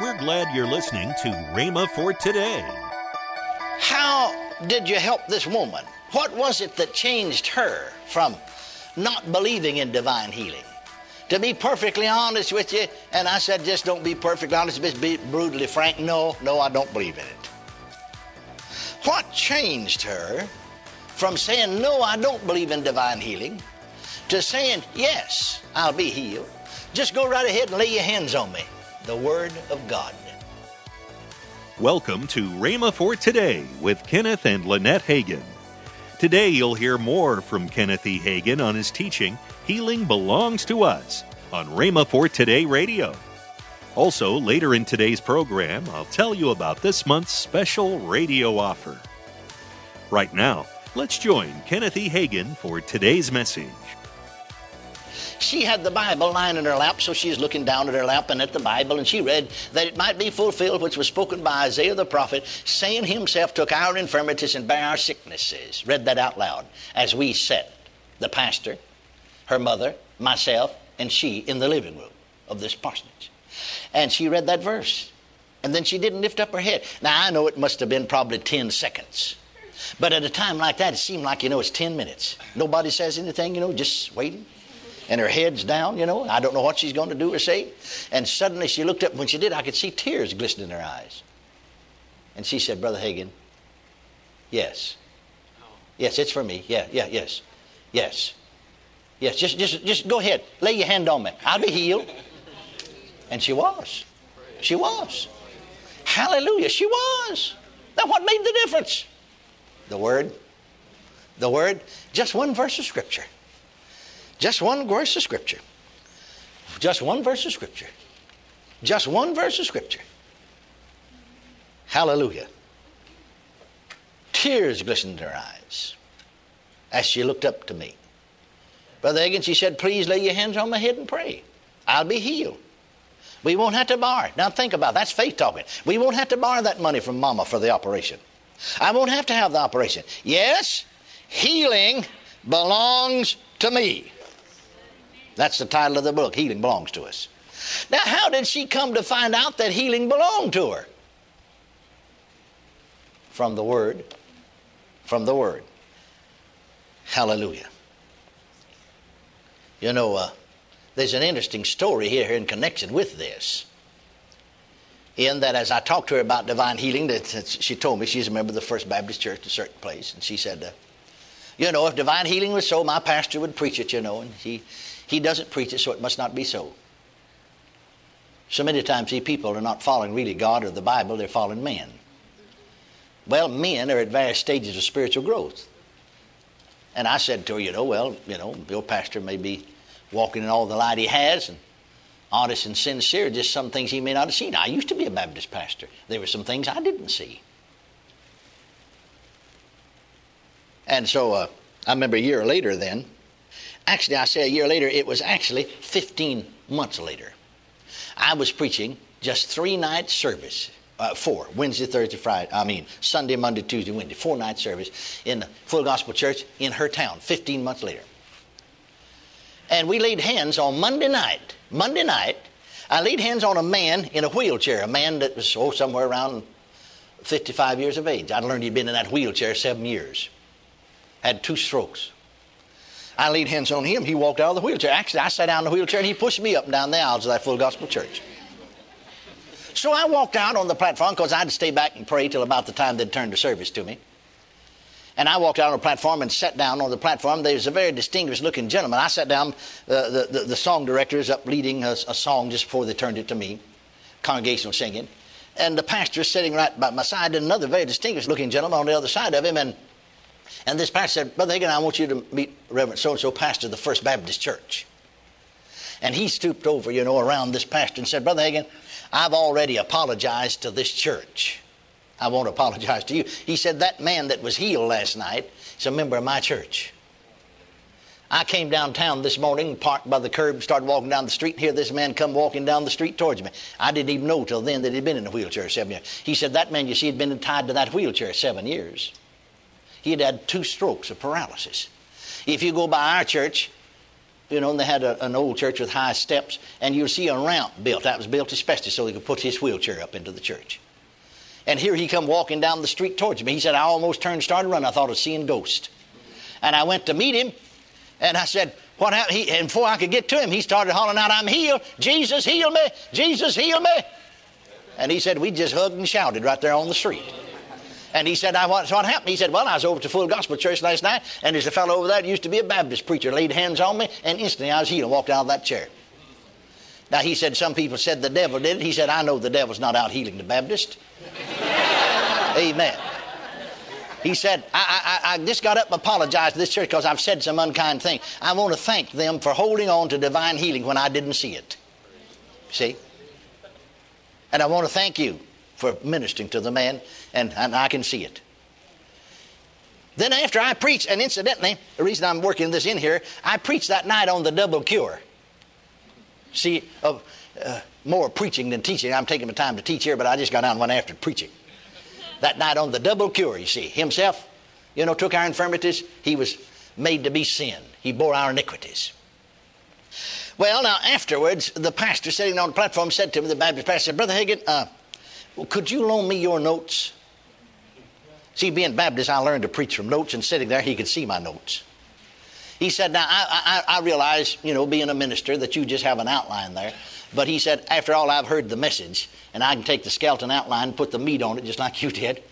We're glad you're listening to Rhema for today. How did you help this woman? What was it that changed her from not believing in divine healing? To be perfectly honest with you, and I said just don't be perfectly honest, just be brutally frank. No, no, I don't believe in it. What changed her from saying, no, I don't believe in divine healing, to saying, yes, I'll be healed. Just go right ahead and lay your hands on me. The Word of God. Welcome to Rhema for Today with Kenneth and Lynette Hagin. Today you'll hear more from Kenneth E. Hagin on his teaching, Healing Belongs to Us, on Rhema for Today Radio. Also, later in today's program, I'll tell you about this month's special radio offer. Right now, let's join Kenneth E. Hagin for today's message. She had the Bible lying in her lap, so she's looking down at her lap and at the Bible, and she read that it might be fulfilled which was spoken by Isaiah the prophet, saying himself took our infirmities and bare our sicknesses. Read that out loud as we sat, the pastor, her mother, myself, and she in the living room of this parsonage. And she read that verse. And then she didn't lift up her head. Now, I know it must have been probably 10 seconds. But at a time like that, it seemed like, you know, it's 10 minutes. Nobody says anything, you know, just waiting. And her head's down, you know. I don't know what she's going to do or say. And suddenly she looked up. When she did, I could see tears glistening in her eyes. And she said, Brother Hagin, yes. Yes, it's for me. Yeah, yeah, yes. Yes. Yes, just, just, just go ahead. Lay your hand on me. I'll be healed. And she was. She was. Hallelujah. She was. Now, what made the difference? The Word. The Word. Just one verse of Scripture. Just one verse of Scripture. Just one verse of Scripture. Just one verse of Scripture. Hallelujah. Tears glistened in her eyes as she looked up to me. Brother Hagin, she said, Please lay your hands on my head and pray. I'll be healed. We won't have to borrow. Now think about it. that's faith talking. We won't have to borrow that money from mama for the operation. I won't have to have the operation. Yes, healing belongs to me. That's the title of the book. Healing belongs to us. Now, how did she come to find out that healing belonged to her? From the Word. From the Word. Hallelujah. You know, uh, there's an interesting story here in connection with this. In that, as I talked to her about divine healing, that she told me she's a member of the First Baptist Church in a certain place, and she said, uh, "You know, if divine healing was so, my pastor would preach it. You know, and he he doesn't preach it, so it must not be so." So many times, see, people are not following really God or the Bible; they're following men. Well, men are at various stages of spiritual growth. And I said to her, you know, well, you know, your pastor may be walking in all the light he has and honest and sincere, just some things he may not have seen. I used to be a Baptist pastor. There were some things I didn't see. And so uh, I remember a year later then, actually, I say a year later, it was actually 15 months later. I was preaching just three night service. Uh, four Wednesday, Thursday, Friday. I mean Sunday, Monday, Tuesday, Wednesday. Four night service in the Full Gospel Church in her town. Fifteen months later, and we laid hands on Monday night. Monday night, I laid hands on a man in a wheelchair, a man that was oh, somewhere around 55 years of age. I learned he'd been in that wheelchair seven years, had two strokes. I laid hands on him. He walked out of the wheelchair. Actually, I sat down in the wheelchair and he pushed me up and down the aisles of that full gospel church. So I walked out on the platform because I had to stay back and pray till about the time they'd turn the service to me. And I walked out on the platform and sat down on the platform. There was a very distinguished looking gentleman. I sat down, uh, the, the, the, song director is up leading a, a, song just before they turned it to me, congregational singing. And the pastor is sitting right by my side, and another very distinguished looking gentleman on the other side of him. And, and this pastor said, Brother Hagin, I want you to meet Reverend so and so, pastor of the First Baptist Church. And he stooped over, you know, around this pastor and said, Brother Hagin, I've already apologized to this church. I won't apologize to you. He said, That man that was healed last night is a member of my church. I came downtown this morning, parked by the curb, started walking down the street, and here this man come walking down the street towards me. I didn't even know till then that he'd been in a wheelchair seven years. He said, That man, you see, had been tied to that wheelchair seven years. He had two strokes of paralysis. If you go by our church, You know, they had a, an old church with high steps, and you'll see a ramp built. That was built especially so he could put his wheelchair up into the church. And here he come walking down the street towards me. He said, I almost turned started running. I thought was seeing ghosts. And I went to meet him, and I said, what happened? He, and before I could get to him, he started hollering out, I'm healed. Jesus, heal me. Jesus, heal me. And he said, we just hugged and shouted right there on the street. And he said, I, what, what happened? He said, Well, I was over to Full Gospel Church last night, and there's a fellow over there that used to be a Baptist preacher, laid hands on me, and instantly I was healed and walked out of that chair. Now, he said, Some people said the devil did it. He said, I know the devil's not out healing the Baptist. Amen. He said, I, I, I, just got up and apologized to this church because I've said some unkind thing. I want to thank them for holding on to divine healing when I didn't see it. See? And I want to thank you for ministering to the man, and, and I can see it. Then after I preached, and incidentally, the reason I'm working this in here, I preached that night on the double cure. See, of uh, more preaching than teaching. I'm taking my time to teach here, but I just got on one after preaching. That night on the double cure, you see, himself, you know, took our infirmities. He was made to be sin. He bore our iniquities. Well, now afterwards, the pastor sitting on the platform said to me, the Baptist pastor, said, Brother Hagin, uh, well, could you loan me your notes? See, being Baptist, I learned to preach from notes, and sitting there, he could see my notes. He said, Now, I, I, I realize, you know, being a minister, that you just have an outline there. But he said, After all, I've heard the message, and I can take the skeleton outline and put the meat on it just like you did.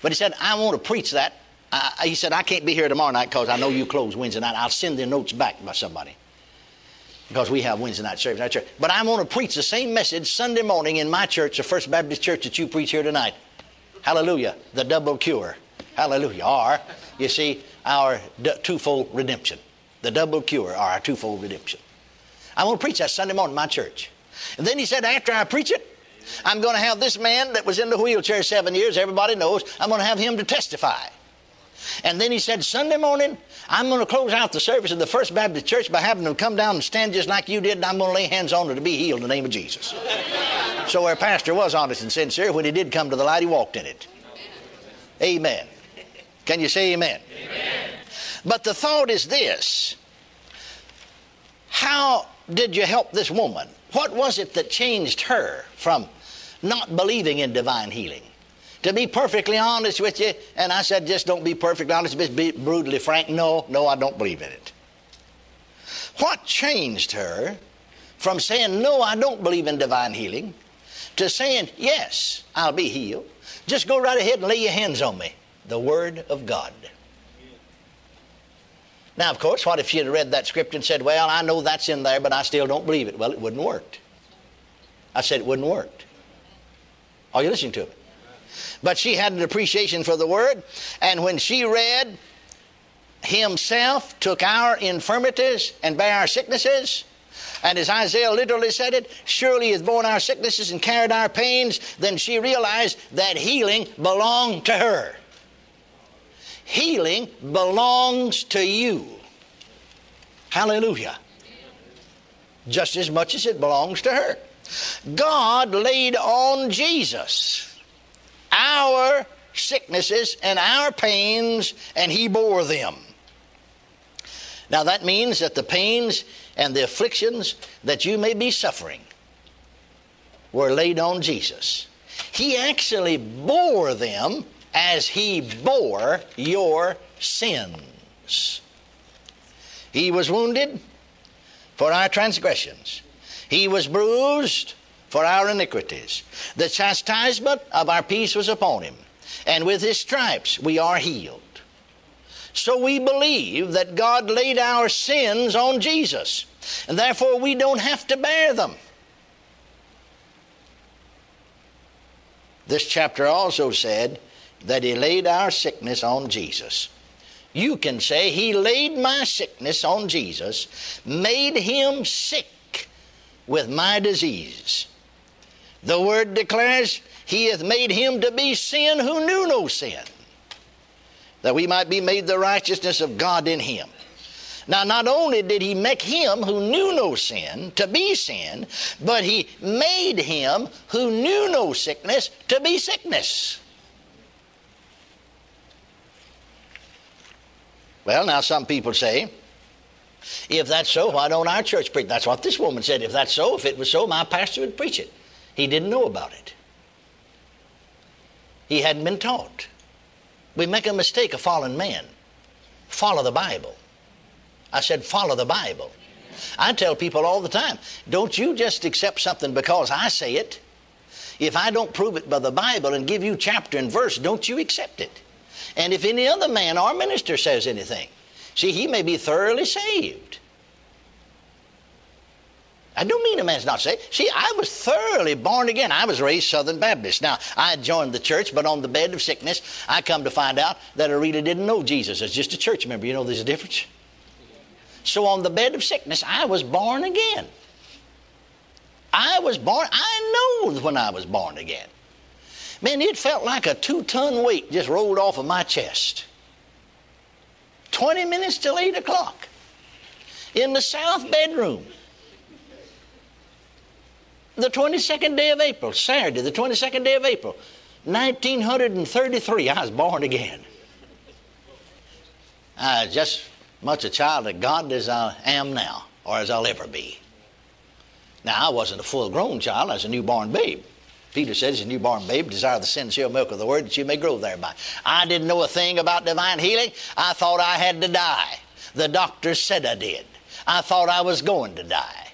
But he said, I want to preach that. I, he said, I can't be here tomorrow night because I know you close Wednesday night. I'll send the notes back by somebody because we have Wednesday night service in our church. But I want to preach the same message Sunday morning in my church, the First Baptist Church that you preach here tonight. Hallelujah. The double cure. Hallelujah. Or, you see, our twofold redemption. The double cure, or our twofold redemption. I'm going to preach that Sunday morning in my church. And then he said, after I preach it, I'm going to have this man that was in the wheelchair seven years, everybody knows, I'm going to have him to testify. And then he said, Sunday morning, I'm going to close out the service of the First Baptist Church by having them come down and stand just like you did, and I'm going to lay hands on her to be healed in the name of Jesus. So our pastor was honest and sincere. When he did come to the light, he walked in it. Amen. Can you say amen? amen? But the thought is this How did you help this woman? What was it that changed her from not believing in divine healing? To be perfectly honest with you, and I said, just don't be perfectly honest, just be brutally frank. No, no, I don't believe in it. What changed her from saying, no, I don't believe in divine healing, to saying, yes, I'll be healed? Just go right ahead and lay your hands on me. The Word of God. Now, of course, what if she had read that script and said, Well, I know that's in there, but I still don't believe it? Well, it wouldn't work. I said it wouldn't work. Are you listening to me? But she had an appreciation for the word, and when she read, Himself took our infirmities and bare our sicknesses. And as Isaiah literally said it, surely he has borne our sicknesses and carried our pains, then she realized that healing belonged to her. Healing belongs to you. Hallelujah. Just as much as it belongs to her. God laid on Jesus our sicknesses and our pains, and He bore them. Now that means that the pains and the afflictions that you may be suffering were laid on Jesus. He actually bore them as He bore your sins. He was wounded for our transgressions, He was bruised for our iniquities. The chastisement of our peace was upon him, and with his stripes we are healed. So we believe that God laid our sins on Jesus, and therefore we don't have to bear them. This chapter also said that he laid our sickness on Jesus. You can say, He laid my sickness on Jesus, made him sick with my disease. The word declares, He hath made him to be sin who knew no sin, that we might be made the righteousness of God in him. Now, not only did he make him who knew no sin to be sin, but he made him who knew no sickness to be sickness. Well, now some people say, If that's so, why don't our church preach? That's what this woman said. If that's so, if it was so, my pastor would preach it. He didn't know about it. He hadn't been taught. We make a mistake of fallen man. Follow the Bible. I said, follow the Bible. I tell people all the time, don't you just accept something because I say it. If I don't prove it by the Bible and give you chapter and verse, don't you accept it. And if any other man or minister says anything, see, he may be thoroughly saved. I don't mean a man's not saved. See, I was thoroughly born again. I was raised Southern Baptist. Now, I joined the church, but on the bed of sickness, I come to find out that I really didn't know Jesus as just a church member. You know there's a difference? So on the bed of sickness, I was born again. I was born, I know when I was born again. Man, it felt like a two ton weight just rolled off of my chest. 20 minutes till 8 o'clock in the south bedroom. The 22nd day of April, Saturday, the 22nd day of April, 1933, I was born again. I was just much a child of God as I am now, or as I'll ever be. Now, I wasn't a full grown child, I was a newborn babe. Peter says, a newborn babe, desire the sincere milk of the word that you may grow thereby. I didn't know a thing about divine healing. I thought I had to die. The doctors said I did. I thought I was going to die.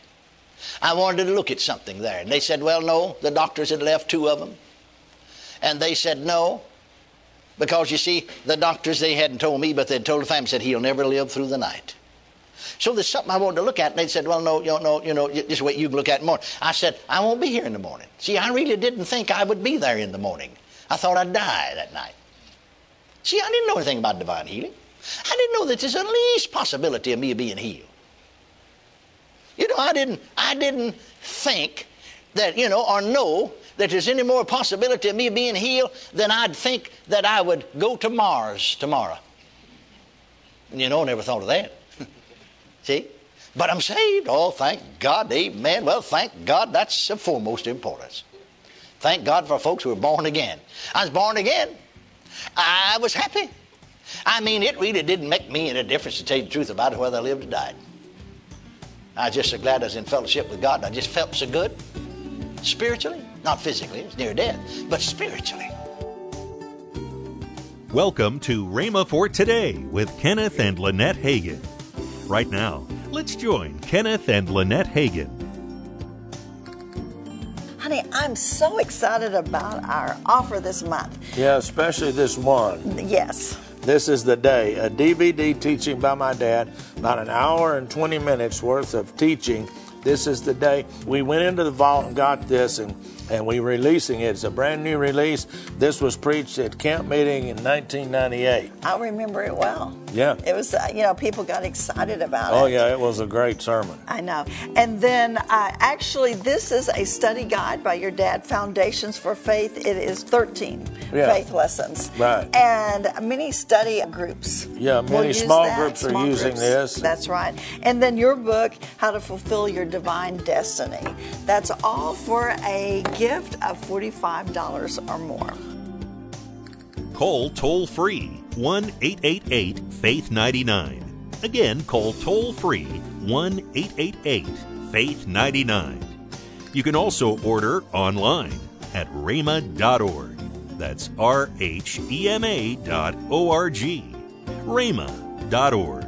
I wanted to look at something there. And they said, well, no, the doctors had left two of them. And they said, no, because you see, the doctors, they hadn't told me, but they'd told the family, said, he'll never live through the night. So there's something I wanted to look at, and they said, well, no, you know, no, you know, just wait, you can look at it in the morning. I said, I won't be here in the morning. See, I really didn't think I would be there in the morning. I thought I'd die that night. See, I didn't know anything about divine healing. I didn't know that there's the least possibility of me being healed. You know, I didn't, I didn't think that, you know, or know that there's any more possibility of me being healed than I'd think that I would go to Mars tomorrow. You know, I never thought of that. See? But I'm saved. Oh, thank God. Amen. Well, thank God. That's of foremost importance. Thank God for folks who are born again. I was born again. I was happy. I mean, it really didn't make me any difference to tell you the truth about it, whether I lived or died. I was just so glad I was in fellowship with God. I just felt so good spiritually, not physically, it's near death, but spiritually. Welcome to Rhema for Today with Kenneth and Lynette Hagin. Right now, let's join Kenneth and Lynette Hagin. Honey, I'm so excited about our offer this month. Yeah, especially this one. Yes. This is the day. A DVD teaching by my dad, about an hour and 20 minutes worth of teaching. This is the day. We went into the vault and got this, and and we're releasing it. It's a brand new release. This was preached at camp meeting in 1998. I remember it well. Yeah. It was, uh, you know, people got excited about oh, it. Oh, yeah, it was a great sermon. I know. And then, uh, actually, this is a study guide by your dad, Foundations for Faith. It is 13 yeah. faith lessons. Right. And many study groups. Yeah, many small groups are small using this. That's right. And then your book, How to Fulfill Your Divine Destiny. That's all for a gift of $45 or more. Call toll free 1 888 Faith 99. Again, call toll free 1 888 Faith 99. You can also order online at rhema.org. That's R H E M A dot O R G. rhema.org.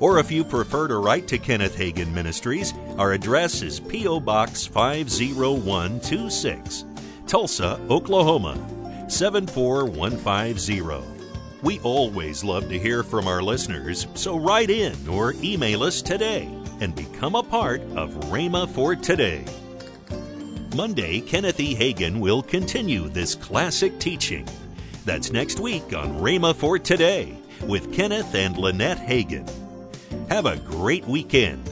Or if you prefer to write to Kenneth Hagin Ministries, our address is P.O. Box 50126, Tulsa, Oklahoma 74150. We always love to hear from our listeners, so write in or email us today and become a part of Rhema for Today. Monday, Kenneth E. Hagin will continue this classic teaching. That's next week on Rhema for Today with Kenneth and Lynette Hagin. Have a great weekend